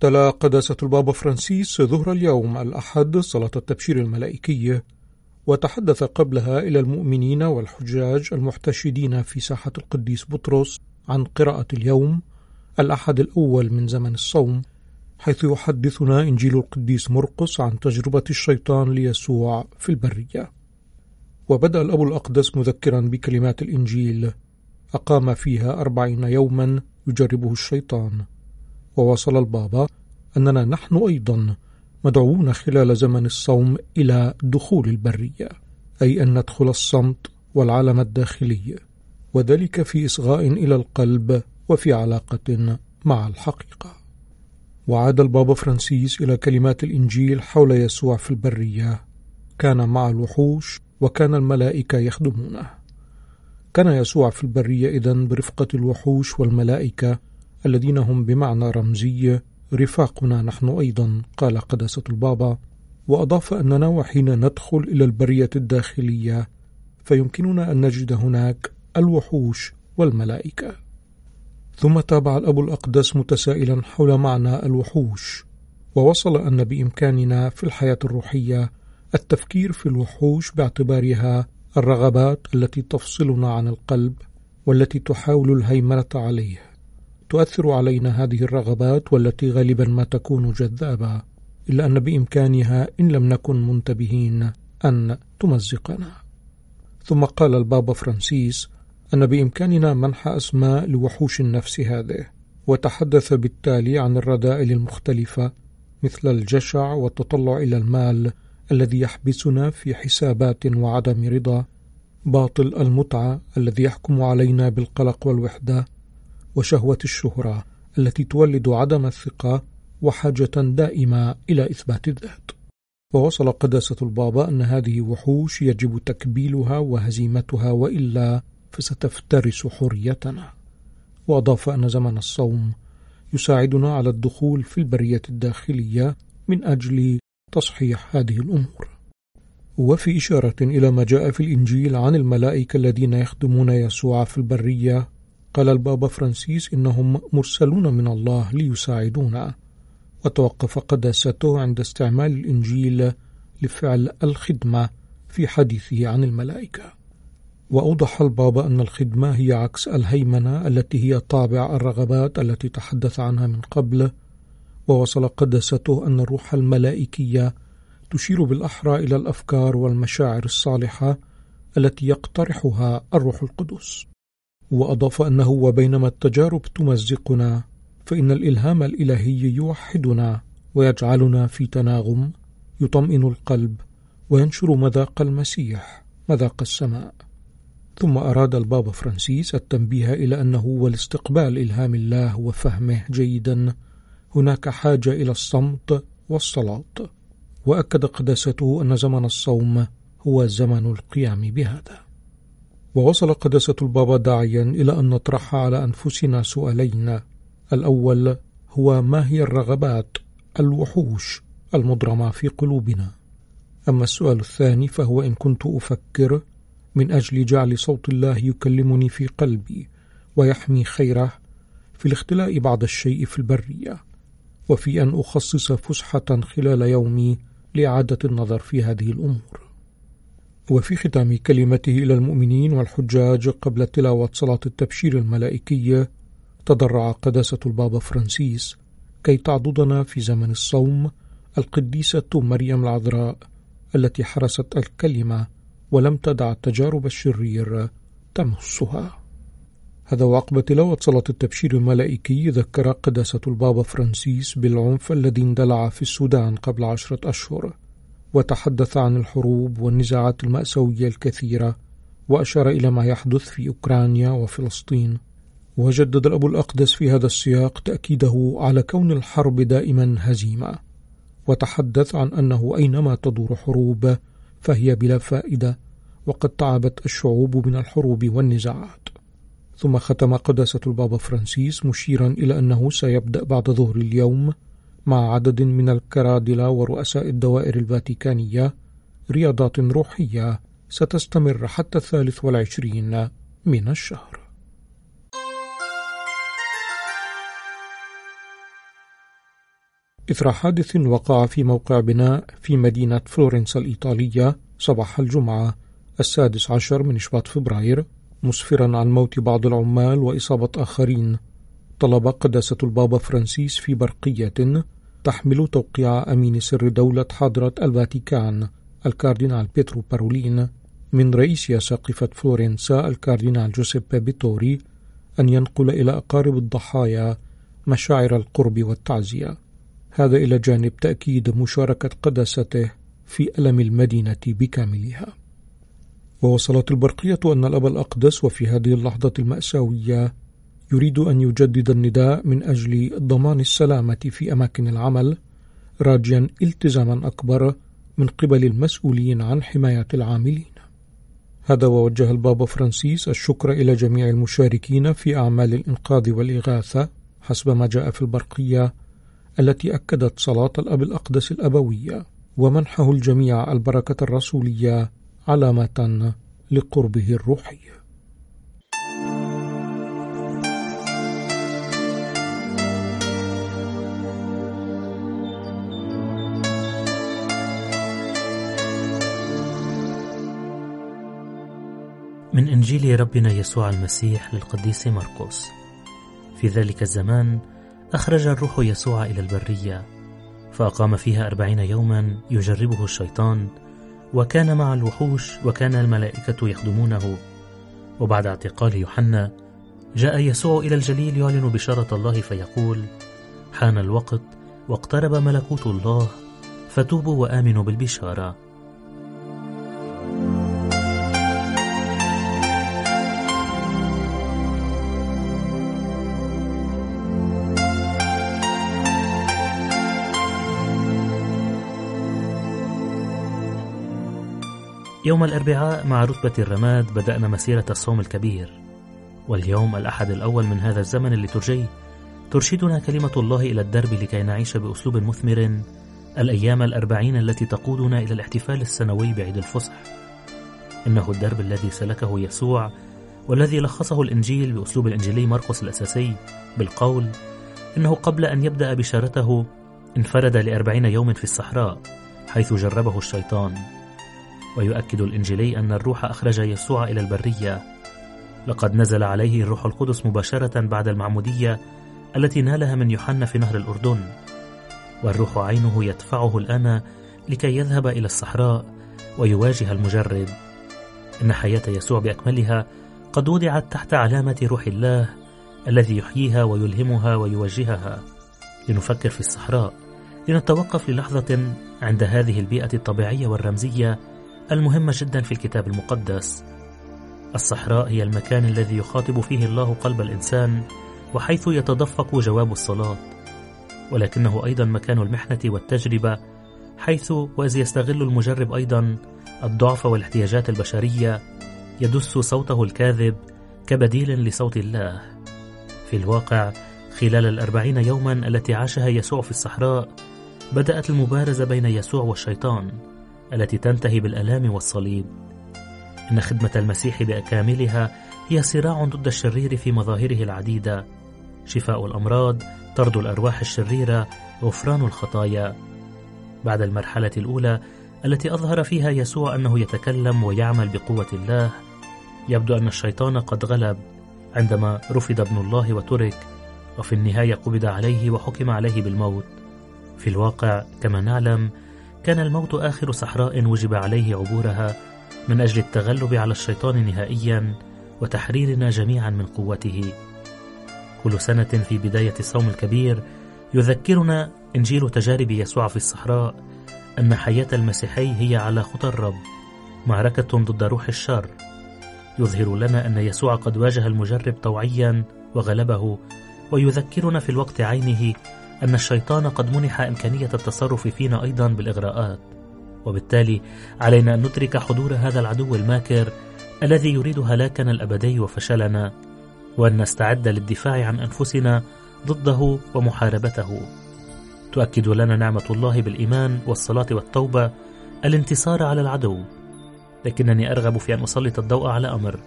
تلا قداسة البابا فرانسيس ظهر اليوم الأحد صلاة التبشير الملائكية وتحدث قبلها إلى المؤمنين والحجاج المحتشدين في ساحة القديس بطرس عن قراءة اليوم الأحد الأول من زمن الصوم حيث يحدثنا إنجيل القديس مرقس عن تجربة الشيطان ليسوع في البرية. وبدأ الأب الأقدس مذكرا بكلمات الإنجيل أقام فيها أربعين يوما يجربه الشيطان. ووصل البابا أننا نحن أيضا مدعوون خلال زمن الصوم إلى دخول البرية أي أن ندخل الصمت والعالم الداخلي وذلك في إصغاء إلى القلب وفي علاقة مع الحقيقة. وعاد البابا فرانسيس إلى كلمات الإنجيل حول يسوع في البرية. كان مع الوحوش وكان الملائكة يخدمونه. كان يسوع في البرية إذن برفقة الوحوش والملائكة الذين هم بمعنى رمزي رفاقنا نحن أيضا قال قداسة البابا. وأضاف أننا وحين ندخل إلى البرية الداخلية فيمكننا أن نجد هناك الوحوش والملائكة. ثم تابع الأب الأقدس متسائلا حول معنى الوحوش ووصل أن بإمكاننا في الحياة الروحية التفكير في الوحوش باعتبارها الرغبات التي تفصلنا عن القلب والتي تحاول الهيمنة عليه. تؤثر علينا هذه الرغبات والتي غالبا ما تكون جذابة إلا أن بإمكانها إن لم نكن منتبهين أن تمزقنا. ثم قال البابا فرانسيس أن بإمكاننا منح أسماء لوحوش النفس هذه وتحدث بالتالي عن الرذائل المختلفة مثل الجشع والتطلع إلى المال الذي يحبسنا في حسابات وعدم رضا باطل المتعة الذي يحكم علينا بالقلق والوحدة وشهوة الشهرة التي تولد عدم الثقة وحاجة دائمة إلى إثبات الذات. ووصل قداسة البابا أن هذه وحوش يجب تكبيلها وهزيمتها وإلا فستفترس حريتنا. وأضاف أن زمن الصوم يساعدنا على الدخول في البرية الداخلية من أجل تصحيح هذه الأمور. وفي إشارة إلى ما جاء في الإنجيل عن الملائكة الذين يخدمون يسوع في البرية قال البابا فرانسيس إنهم مرسلون من الله ليساعدونا. وتوقف قداسته عند استعمال الإنجيل لفعل الخدمة في حديثه عن الملائكة. وأوضح البابا أن الخدمة هي عكس الهيمنة التي هي طابع الرغبات التي تحدث عنها من قبل. ووصل قداسته أن الروح الملائكية تشير بالأحرى إلى الأفكار والمشاعر الصالحة التي يقترحها الروح القدس. وأضاف أنه وبينما التجارب تمزقنا فإن الإلهام الإلهي يوحدنا ويجعلنا في تناغم يطمئن القلب وينشر مذاق المسيح مذاق السماء. ثم أراد البابا فرانسيس التنبيه إلى أنه والاستقبال إلهام الله وفهمه جيدا هناك حاجة إلى الصمت والصلاة وأكد قداسته أن زمن الصوم هو زمن القيام بهذا. ووصل قداسة البابا داعيا إلى أن نطرح على أنفسنا سؤالين. الأول هو ما هي الرغبات الوحوش المضرمة في قلوبنا؟ أما السؤال الثاني فهو إن كنت أفكر من أجل جعل صوت الله يكلمني في قلبي ويحمي خيره في الاختلاء بعض الشيء في البرية وفي أن أخصص فسحة خلال يومي لإعادة النظر في هذه الأمور. وفي ختام كلمته إلى المؤمنين والحجاج قبل تلاوة صلاة التبشير الملائكية تضرع قداسة البابا فرانسيس كي تعضدنا في زمن الصوم القديسة مريم العذراء التي حرست الكلمة ولم تدع التجارب الشرير تمسها. هذا وعقب تلاوة صلاة التبشير الملائكي ذكر قداسة البابا فرانسيس بالعنف الذي اندلع في السودان قبل عشرة أشهر. وتحدث عن الحروب والنزاعات المأساوية الكثيرة وأشار إلى ما يحدث في أوكرانيا وفلسطين. وجدد الأب الأقدس في هذا السياق تأكيده على كون الحرب دائما هزيمة. وتحدث عن أنه أينما تدور حروب فهي بلا فائدة وقد تعبت الشعوب من الحروب والنزاعات. ثم ختم قداسة البابا فرانسيس مشيرا إلى أنه سيبدأ بعد ظهر اليوم مع عدد من الكرادلة ورؤساء الدوائر الفاتيكانية رياضات روحية ستستمر حتى الثالث والعشرين من الشهر. إثر حادث وقع في موقع بناء في مدينة فلورنسا الإيطالية صباح الجمعة السادس عشر من شباط فبراير مسفرا عن موت بعض العمال وإصابة آخرين. طلب قداسة البابا فرانسيس في برقية تحمل توقيع أمين سر دولة حاضرة الفاتيكان الكاردينال بيترو بارولين من رئيس أساقفة فلورنسا الكاردينال جوزيبي بيتوري أن ينقل إلى أقارب الضحايا مشاعر القرب والتعزية. هذا إلى جانب تأكيد مشاركة قداسته في ألم المدينة بكاملها. ووصلت البرقية أن الأب الأقدس وفي هذه اللحظة المأساوية يريد أن يجدد النداء من أجل ضمان السلامة في أماكن العمل راجيا التزاما أكبر من قبل المسؤولين عن حماية العاملين. هذا ووجه البابا فرانسيس الشكر إلى جميع المشاركين في أعمال الإنقاذ والإغاثة حسب ما جاء في البرقية التي أكدت صلاة الأب الأقدس الأبوية ومنحه الجميع البركة الرسولية علامة لقربه الروحي. من إنجيل ربنا يسوع المسيح للقديس مرقس. في ذلك الزمان أخرج الروح يسوع إلى البرية فأقام فيها أربعين يوما يجربه الشيطان وكان مع الوحوش وكان الملائكة يخدمونه. وبعد اعتقال يوحنا جاء يسوع إلى الجليل يعلن بشارة الله فيقول حان الوقت واقترب ملكوت الله فتوبوا وآمنوا بالبشارة. يوم الأربعاء مع رتبة الرماد بدأنا مسيرة الصوم الكبير. واليوم الأحد الأول من هذا الزمن الليتورجي ترشدنا كلمة الله إلى الدرب لكي نعيش بأسلوب مثمر. الأيام الأربعين التي تقودنا إلى الاحتفال السنوي بعيد الفصح. إنه الدرب الذي سلكه يسوع والذي لخصه الإنجيل بأسلوب الإنجيلي مرقس الأساسي. بالقول إنه قبل أن يبدأ بشارته انفرد لأربعين يوم في الصحراء حيث جربه الشيطان. ويؤكد الإنجيلي أن الروح أخرج يسوع إلى البرية. لقد نزل عليه الروح القدس مباشرة بعد المعمودية التي نالها من يوحنا في نهر الأردن. والروح عينه يدفعه الآن لكي يذهب إلى الصحراء ويواجه المجرب إن حياة يسوع بأكملها قد وضعت تحت علامة روح الله الذي يحييها ويلهمها ويوجهها. لنفكر في الصحراء لنتوقف للحظة عند هذه البيئة الطبيعية والرمزية المهمة جدا في الكتاب المقدس. الصحراء هي المكان الذي يخاطب فيه الله قلب الإنسان وحيث يتدفق جواب الصلاة. ولكنه أيضا مكان المحنة والتجربة حيث وإذ يستغل المجرب أيضا الضعف والاحتياجات البشرية يدس صوته الكاذب كبديل لصوت الله. في الواقع خلال الأربعين يوما التي عاشها يسوع في الصحراء بدأت المبارزة بين يسوع والشيطان. التي تنتهي بالآلام والصليب. إن خدمة المسيح بأكاملها هي صراع ضد الشرير في مظاهره العديدة. شفاء الأمراض طرد الأرواح الشريرة غفران الخطايا. بعد المرحلة الأولى التي أظهر فيها يسوع أنه يتكلم ويعمل بقوة الله يبدو أن الشيطان قد غلب. عندما رفض ابن الله وترك وفي النهاية قبض عليه وحكم عليه بالموت. في الواقع كما نعلم كان الموت آخر صحراء وجب عليه عبورها من أجل التغلب على الشيطان نهائيا وتحريرنا جميعا من قوته. كل سنة في بداية الصوم الكبير يذكرنا إنجيل تجارب يسوع في الصحراء أن حياة المسيحي هي على خطى الرب معركة ضد روح الشر. يظهر لنا أن يسوع قد واجه المجرب طوعيا وغلبه ويذكرنا في الوقت عينه أن الشيطان قد منح إمكانية التصرف فينا أيضا بالإغراءات. وبالتالي علينا أن ندرك حضور هذا العدو الماكر الذي يريد هلاكنا الأبدي وفشلنا وأن نستعد للدفاع عن أنفسنا ضده ومحاربته. تؤكد لنا نعمة الله بالإيمان والصلاة والتوبة الانتصار على العدو. لكنني أرغب في أن أسلط الضوء على أمر.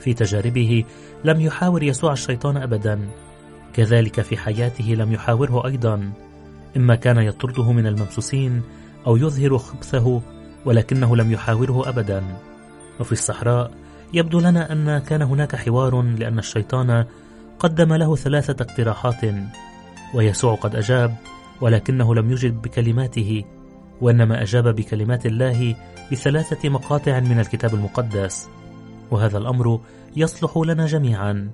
في تجاربه لم يحاور يسوع الشيطان أبدا. كذلك في حياته لم يحاوره أيضا. إما كان يطرده من الممسوسين أو يظهر خبثه ولكنه لم يحاوره أبدا. وفي الصحراء يبدو لنا أن كان هناك حوار لأن الشيطان قدم له ثلاثة اقتراحات ويسوع قد أجاب ولكنه لم يجب بكلماته وإنما أجاب بكلمات الله بثلاثة مقاطع من الكتاب المقدس. وهذا الأمر يصلح لنا جميعا.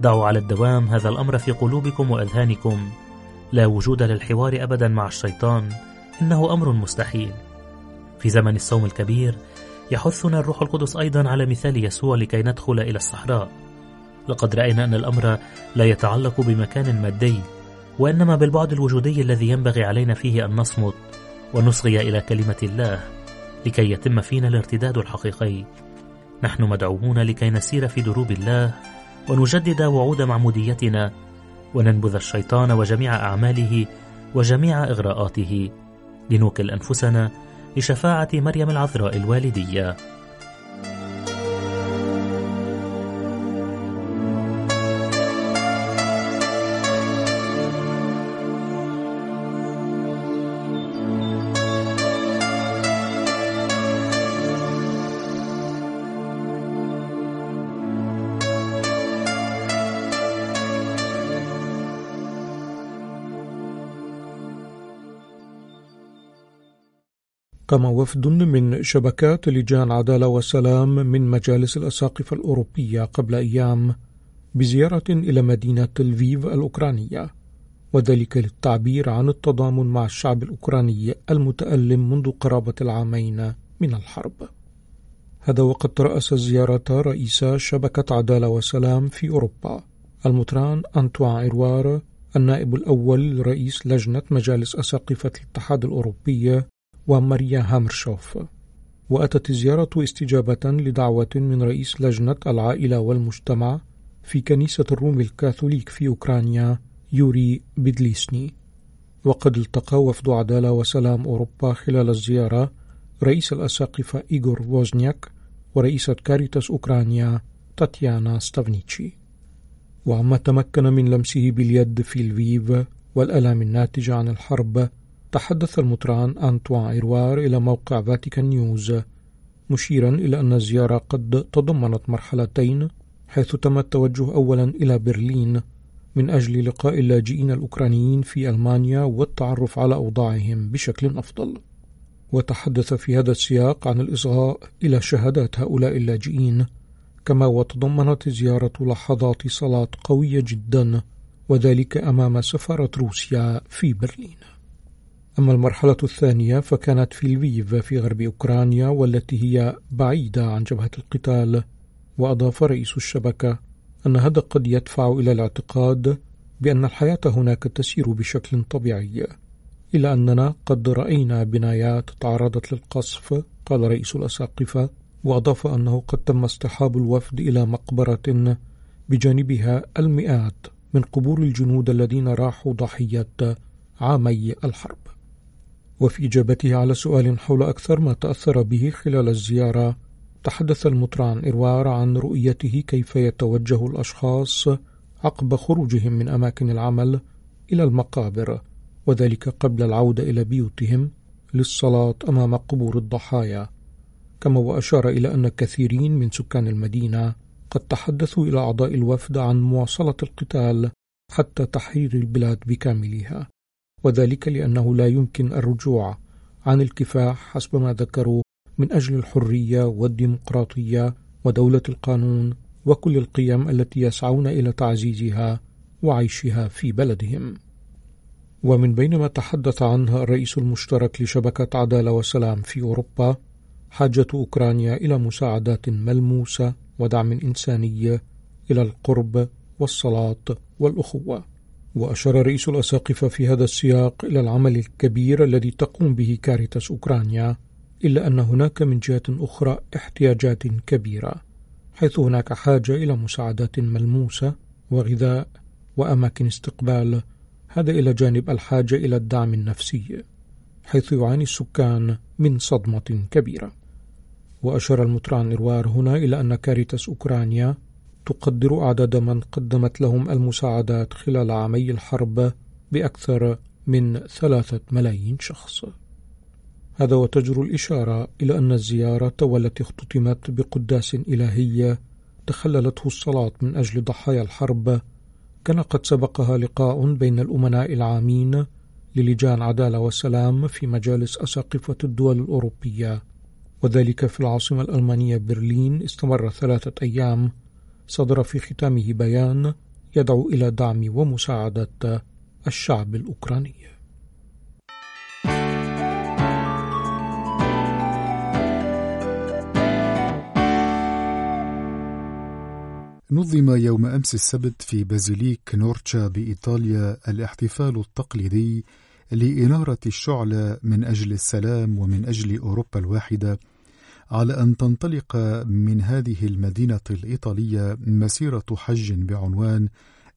ضعوا على الدوام هذا الأمر في قلوبكم وأذهانكم. لا وجود للحوار أبدا مع الشيطان إنه أمر مستحيل. في زمن الصوم الكبير يحثنا الروح القدس أيضا على مثال يسوع لكي ندخل إلى الصحراء. لقد رأينا أن الأمر لا يتعلق بمكان مادي وإنما بالبعد الوجودي الذي ينبغي علينا فيه أن نصمت ونصغي إلى كلمة الله لكي يتم فينا الارتداد الحقيقي. نحن مدعوون لكي نسير في دروب الله ونجدد وعود معموديتنا وننبذ الشيطان وجميع أعماله وجميع إغراءاته لنوكل أنفسنا لشفاعة مريم العذراء الوالدية. قام وفد من شبكات لجان عدالة وسلام من مجالس الأساقفة الأوروبية قبل أيام بزيارة إلى مدينة لفيف الأوكرانية وذلك للتعبير عن التضامن مع الشعب الأوكراني المتألم منذ قرابة العامين من الحرب. هذا وقد رأس الزيارة رئيس شبكة عدالة وسلام في أوروبا المطران أنطوان إروار النائب الأول لرئيس لجنة مجالس أساقفة الاتحاد الأوروبي وماريا هامرشوف. وأتت الزيارة استجابة لدعوة من رئيس لجنة العائلة والمجتمع في كنيسة الروم الكاثوليك في أوكرانيا يوري بيدليسني. وقد التقى وفد عدالة وسلام أوروبا خلال الزيارة رئيس الأساقفة إيغور ووزنياك ورئيسة كاريتاس أوكرانيا تاتيانا ستافنيتشي. وعما تمكن من لمسه باليد في الفيف والألام الناتجة عن الحرب تحدث المطران أنطوان إيروار إلى موقع فاتيكان نيوز مشيرا إلى أن الزيارة قد تضمنت مرحلتين حيث تم التوجه أولا إلى برلين من أجل لقاء اللاجئين الأوكرانيين في ألمانيا والتعرف على أوضاعهم بشكل أفضل. وتحدث في هذا السياق عن الإصغاء إلى شهادات هؤلاء اللاجئين كما وتضمنت الزيارة لحظات صلاة قوية جدا وذلك أمام سفارة روسيا في برلين. أما المرحلة الثانية فكانت في لفيف في غرب أوكرانيا والتي هي بعيدة عن جبهة القتال وأضاف رئيس الشبكة أن هذا قد يدفع إلى الاعتقاد بأن الحياة هناك تسير بشكل طبيعي إلا أننا قد رأينا بنايات تعرضت للقصف قال رئيس الأساقفة وأضاف أنه قد تم اصطحاب الوفد إلى مقبرة بجانبها المئات من قبور الجنود الذين راحوا ضحية عامي الحرب. وفي إجابته على سؤال حول أكثر ما تأثر به خلال الزيارة تحدث المطران إروار عن رؤيته كيف يتوجه الأشخاص عقب خروجهم من أماكن العمل إلى المقابر وذلك قبل العودة إلى بيوتهم للصلاة أمام قبور الضحايا. كما وأشار إلى أن كثيرين من سكان المدينة قد تحدثوا إلى أعضاء الوفد عن مواصلة القتال حتى تحرير البلاد بكاملها. وذلك لأنه لا يمكن الرجوع عن الكفاح حسب ما ذكروا من أجل الحرية والديمقراطية ودولة القانون وكل القيم التي يسعون إلى تعزيزها وعيشها في بلدهم. ومن بين ما تحدث عنها الرئيس المشترك لشبكة عدالة وسلام في أوروبا حاجة أوكرانيا إلى مساعدات ملموسة ودعم إنساني إلى القرب والصلاة والأخوة. وأشار رئيس الأساقفة في هذا السياق إلى العمل الكبير الذي تقوم به كاريتاس أوكرانيا إلا أن هناك من جهة أخرى احتياجات كبيرة حيث هناك حاجة إلى مساعدات ملموسة وغذاء وأماكن استقبال هذا إلى جانب الحاجة إلى الدعم النفسي حيث يعاني السكان من صدمة كبيرة. وأشار المطران إروار هنا إلى أن كاريتاس أوكرانيا تقدر أعداد من قدمت لهم المساعدات خلال عامي الحرب بأكثر من ثلاثة ملايين شخص. هذا وتجر الإشارة إلى أن الزيارة والتي اختتمت بقداس إلهي تخللته الصلاة من أجل ضحايا الحرب كان قد سبقها لقاء بين الأمناء العامين للجان عدالة والسلام في مجالس أساقفة الدول الأوروبية. وذلك في العاصمة الألمانية برلين استمر ثلاثة أيام صدر في ختامه بيان يدعو إلى دعم ومساعدة الشعب الأوكراني. نظم يوم أمس السبت في بازيليك نورتشا بإيطاليا الاحتفال التقليدي لإنارة الشعلة من أجل السلام ومن أجل أوروبا الواحدة. على أن تنطلق من هذه المدينة الإيطالية مسيرة حج بعنوان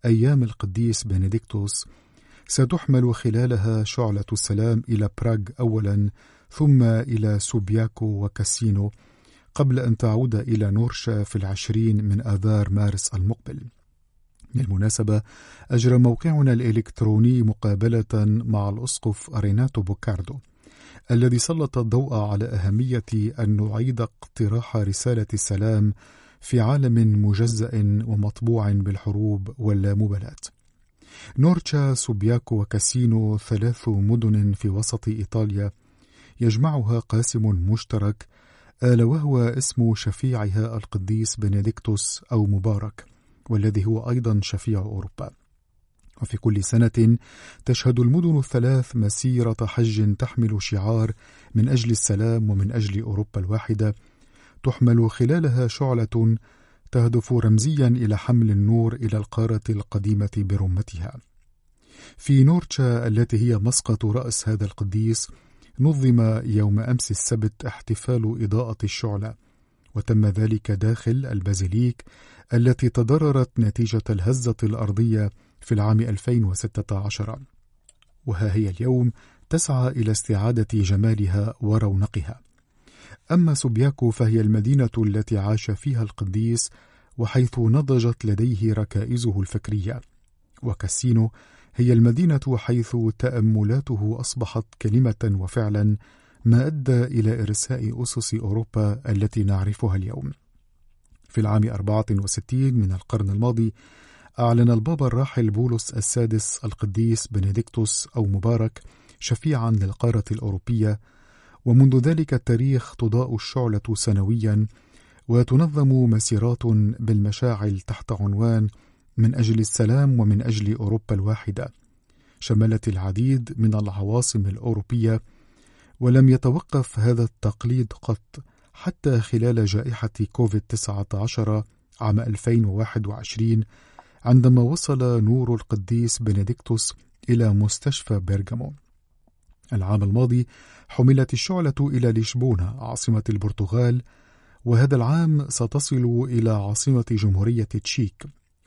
أيام القديس بنديكتوس. ستحمل خلالها شعلة السلام إلى براغ أولا ثم إلى سوبياكو وكاسينو قبل أن تعود إلى نورشا في العشرين من آذار مارس المقبل. بالمناسبة أجرى موقعنا الإلكتروني مقابلة مع الأسقف ريناتو بوكاردو. الذي سلط الضوء على أهمية أن نعيد اقتراح رسالة السلام في عالم مجزأ ومطبوع بالحروب واللامبالاة. نورتشا سوبياكو وكاسينو ثلاث مدن في وسط إيطاليا يجمعها قاسم مشترك ألا وهو اسم شفيعها القديس بنديكتوس أو مبارك والذي هو أيضا شفيع أوروبا وفي كل سنة تشهد المدن الثلاث مسيرة حج تحمل شعار من أجل السلام ومن أجل أوروبا الواحدة تحمل خلالها شعلة تهدف رمزيا إلى حمل النور إلى القارة القديمة برمتها. في نورتشا التي هي مسقط رأس هذا القديس نظم يوم أمس السبت احتفال إضاءة الشعلة وتم ذلك داخل البازيليك التي تضررت نتيجة الهزة الأرضية في العام 2016 وها هي اليوم تسعى إلى استعادة جمالها ورونقها. أما سوبياكو فهي المدينة التي عاش فيها القديس وحيث نضجت لديه ركائزه الفكرية. وكاسينو هي المدينة حيث تأملاته أصبحت كلمة وفعلا ما أدى إلى إرساء أسس أوروبا التي نعرفها اليوم. في العام 64 من القرن الماضي أعلن البابا الراحل بولس السادس القديس بنديكتوس أو مبارك شفيعا للقارة الأوروبية ومنذ ذلك التاريخ تضاء الشعلة سنويا وتنظم مسيرات بالمشاعل تحت عنوان من أجل السلام ومن أجل أوروبا الواحدة شملت العديد من العواصم الأوروبية ولم يتوقف هذا التقليد قط حتى خلال جائحة كوفيد 19 عام 2021 عندما وصل نور القديس بنديكتوس إلى مستشفى بيرغامو العام الماضي حملت الشعلة إلى لشبونة عاصمة البرتغال وهذا العام ستصل إلى عاصمة جمهورية تشيك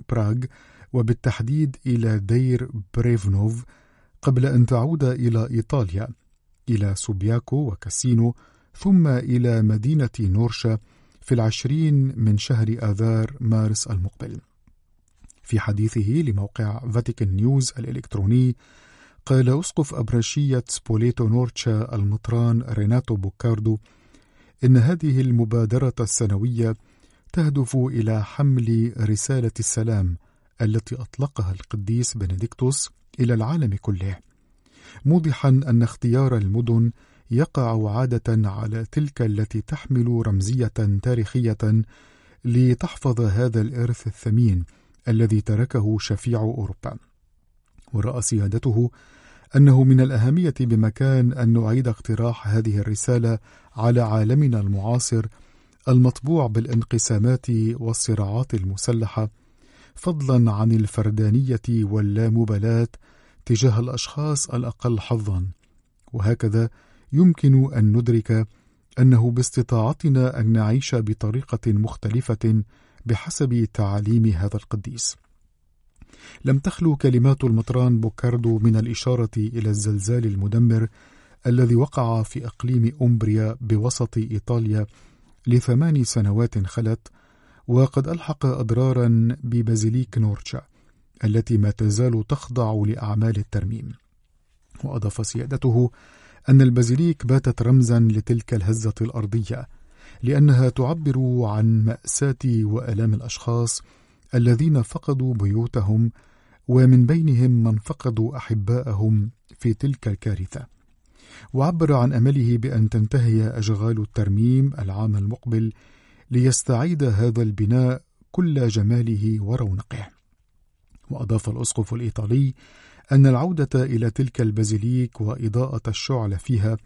براغ وبالتحديد إلى دير بريفنوف قبل أن تعود إلى إيطاليا إلى سوبياكو وكاسينو ثم إلى مدينة نورشا في العشرين من شهر آذار مارس المقبل. في حديثه لموقع فاتيكان نيوز الإلكتروني قال أسقف أبرشية سبوليتو نورتشا المطران ريناتو بوكاردو. إن هذه المبادرة السنوية تهدف إلى حمل رسالة السلام التي أطلقها القديس بنديكتوس إلى العالم كله. موضحا أن اختيار المدن يقع عادة على تلك التي تحمل رمزية تاريخية لتحفظ هذا الإرث الثمين الذي تركه شفيع أوروبا. ورأى سيادته أنه من الأهمية بمكان أن نعيد اقتراح هذه الرسالة على عالمنا المعاصر المطبوع بالانقسامات والصراعات المسلحة فضلا عن الفردانية واللامبالاة تجاه الأشخاص الأقل حظا. وهكذا يمكن أن ندرك أنه باستطاعتنا أن نعيش بطريقة مختلفة بحسب تعاليم هذا القديس. لم تخلو كلمات المطران بوكاردو من الإشارة إلى الزلزال المدمر الذي وقع في أقليم أمبريا بوسط إيطاليا لثمان سنوات خلت وقد ألحق أضرارا ببازيليك نورتشا التي ما تزال تخضع لأعمال الترميم. وأضاف سيادته أن البازيليك باتت رمزا لتلك الهزة الأرضية لأنها تعبر عن مأساة وآلام الأشخاص الذين فقدوا بيوتهم ومن بينهم من فقدوا أحباءهم في تلك الكارثة. وعبر عن أمله بأن تنتهي أشغال الترميم العام المقبل ليستعيد هذا البناء كل جماله ورونقه. وأضاف الأسقف الإيطالي أن العودة إلى تلك البازيليك وإضاءة الشعل فيها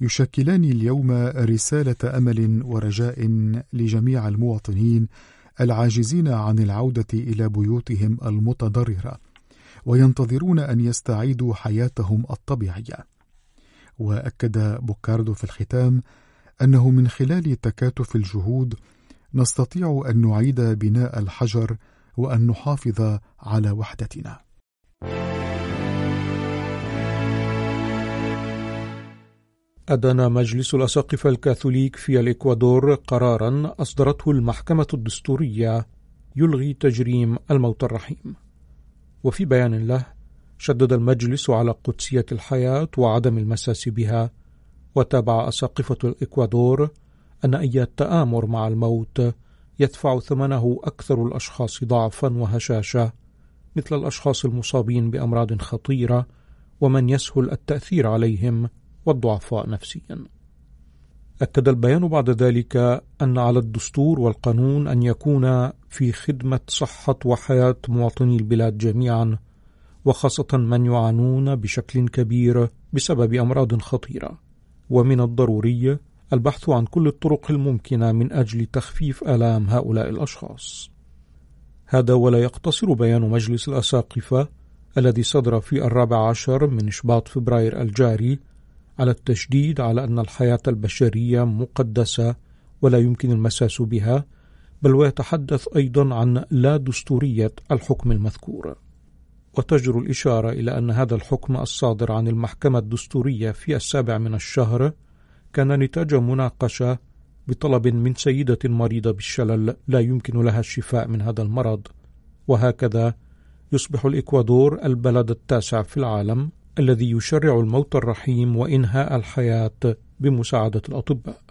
يشكلان اليوم رسالة أمل ورجاء لجميع المواطنين العاجزين عن العودة إلى بيوتهم المتضررة وينتظرون أن يستعيدوا حياتهم الطبيعية. وأكد بوكاردو في الختام أنه من خلال تكاتف الجهود نستطيع أن نعيد بناء الحجر وأن نحافظ على وحدتنا. أدان مجلس الأساقفة الكاثوليك في الإكوادور قرارا أصدرته المحكمة الدستورية يلغي تجريم الموت الرحيم. وفي بيان له شدد المجلس على قدسية الحياة وعدم المساس بها وتابع أساقفة الإكوادور أن أي تآمر مع الموت يدفع ثمنه أكثر الأشخاص ضعفا وهشاشة مثل الأشخاص المصابين بأمراض خطيرة ومن يسهل التأثير عليهم والضعفاء نفسيا. أكد البيان بعد ذلك أن على الدستور والقانون أن يكون في خدمة صحة وحياة مواطني البلاد جميعا وخاصة من يعانون بشكل كبير بسبب أمراض خطيرة. ومن الضروري البحث عن كل الطرق الممكنة من أجل تخفيف آلام هؤلاء الأشخاص. هذا ولا يقتصر بيان مجلس الأساقفة الذي صدر في الرابع عشر من شباط فبراير الجاري على التشديد على أن الحياة البشرية مقدسة ولا يمكن المساس بها بل ويتحدث أيضا عن لا دستورية الحكم المذكور. وتجر الإشارة إلى أن هذا الحكم الصادر عن المحكمة الدستورية في السابع من الشهر كان نتاج مناقشة بطلب من سيدة مريضة بالشلل لا يمكن لها الشفاء من هذا المرض. وهكذا يصبح الإكوادور البلد التاسع في العالم. الذي يشرع الموت الرحيم وإنهاء الحياة بمساعدة الأطباء.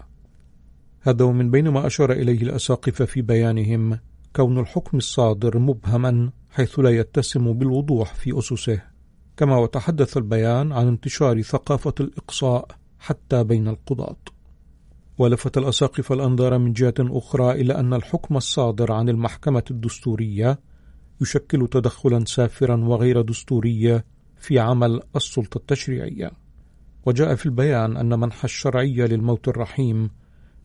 هذا ومن بين ما أشار إليه الأساقفة في بيانهم كون الحكم الصادر مبهما حيث لا يتسم بالوضوح في أسسه، كما وتحدث البيان عن انتشار ثقافة الإقصاء حتى بين القضاة. ولفت الأساقفة الأنظار من جهة أخرى إلى أن الحكم الصادر عن المحكمة الدستورية يشكل تدخلا سافرا وغير دستوريا في عمل السلطة التشريعية. وجاء في البيان أن منح الشرعية للموت الرحيم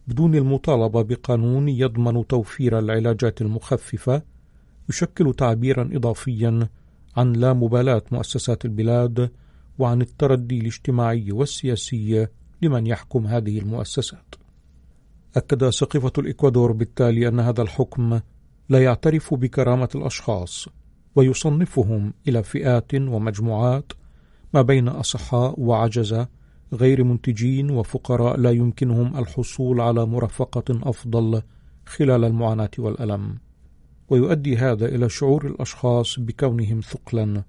بدون المطالبة بقانون يضمن توفير العلاجات المخففة يشكل تعبيرا إضافيا عن لا مبالاة مؤسسات البلاد وعن التردي الاجتماعي والسياسي لمن يحكم هذه المؤسسات. أكد سقفة الإكوادور بالتالي أن هذا الحكم لا يعترف بكرامة الأشخاص ويصنفهم إلى فئات ومجموعات ما بين أصحاء وعجزة غير منتجين وفقراء لا يمكنهم الحصول على مرافقة أفضل خلال المعاناة والألم. ويؤدي هذا إلى شعور الأشخاص بكونهم ثقلا.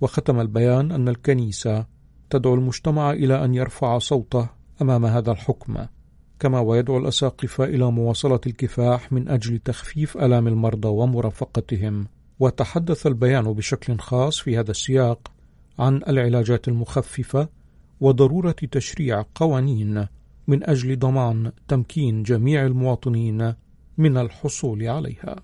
وختم البيان أن الكنيسة تدعو المجتمع إلى أن يرفع صوته أمام هذا الحكم كما ويدعو الأساقفة إلى مواصلة الكفاح من أجل تخفيف آلام المرضى ومرافقتهم. وتحدث البيان بشكل خاص في هذا السياق عن العلاجات المخففة وضرورة تشريع قوانين من أجل ضمان تمكين جميع المواطنين من الحصول عليها.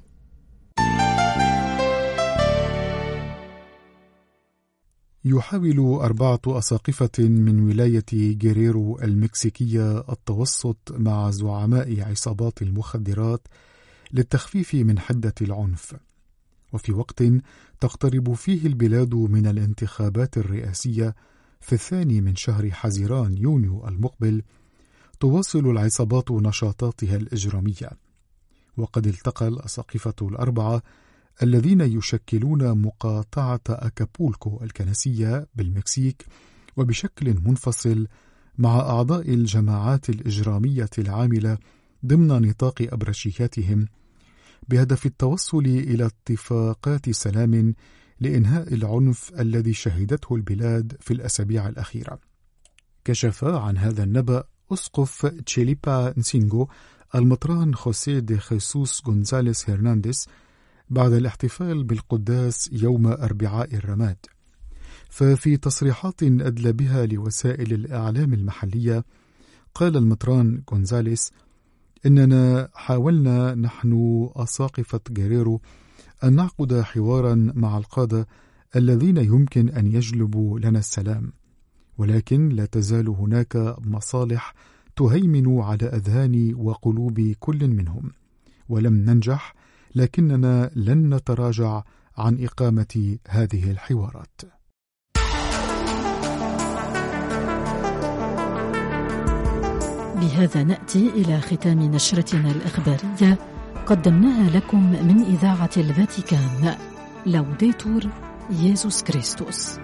يحاول أربعة أساقفة من ولاية جيريرو المكسيكية التوسط مع زعماء عصابات المخدرات للتخفيف من حدة العنف وفي وقت تقترب فيه البلاد من الانتخابات الرئاسية في الثاني من شهر حزيران يونيو المقبل تواصل العصابات نشاطاتها الإجرامية. وقد التقى الأساقفة الأربعة الذين يشكلون مقاطعة أكابولكو الكنسية بالمكسيك وبشكل منفصل مع أعضاء الجماعات الإجرامية العاملة ضمن نطاق أبرشياتهم بهدف التوصل إلى اتفاقات سلام لإنهاء العنف الذي شهدته البلاد في الأسابيع الأخيرة. كشف عن هذا النبأ أسقف تشيليبا نسينغو المطران خوسيه دي خيسوس غونزاليس هرنانديز بعد الاحتفال بالقداس يوم أربعاء الرماد ففي تصريحات أدلى بها لوسائل الإعلام المحلية قال المطران غونزاليس إننا حاولنا نحن أساقفة جيريرو أن نعقد حوارا مع القادة الذين يمكن أن يجلبوا لنا السلام ولكن لا تزال هناك مصالح تهيمن على أذهان وقلوب كل منهم ولم ننجح لكننا لن نتراجع عن إقامة هذه الحوارات. بهذا نأتي إلى ختام نشرتنا الإخبارية. قدمناها لكم من إذاعة الفاتيكان. لوديتور ييسوس كريستوس.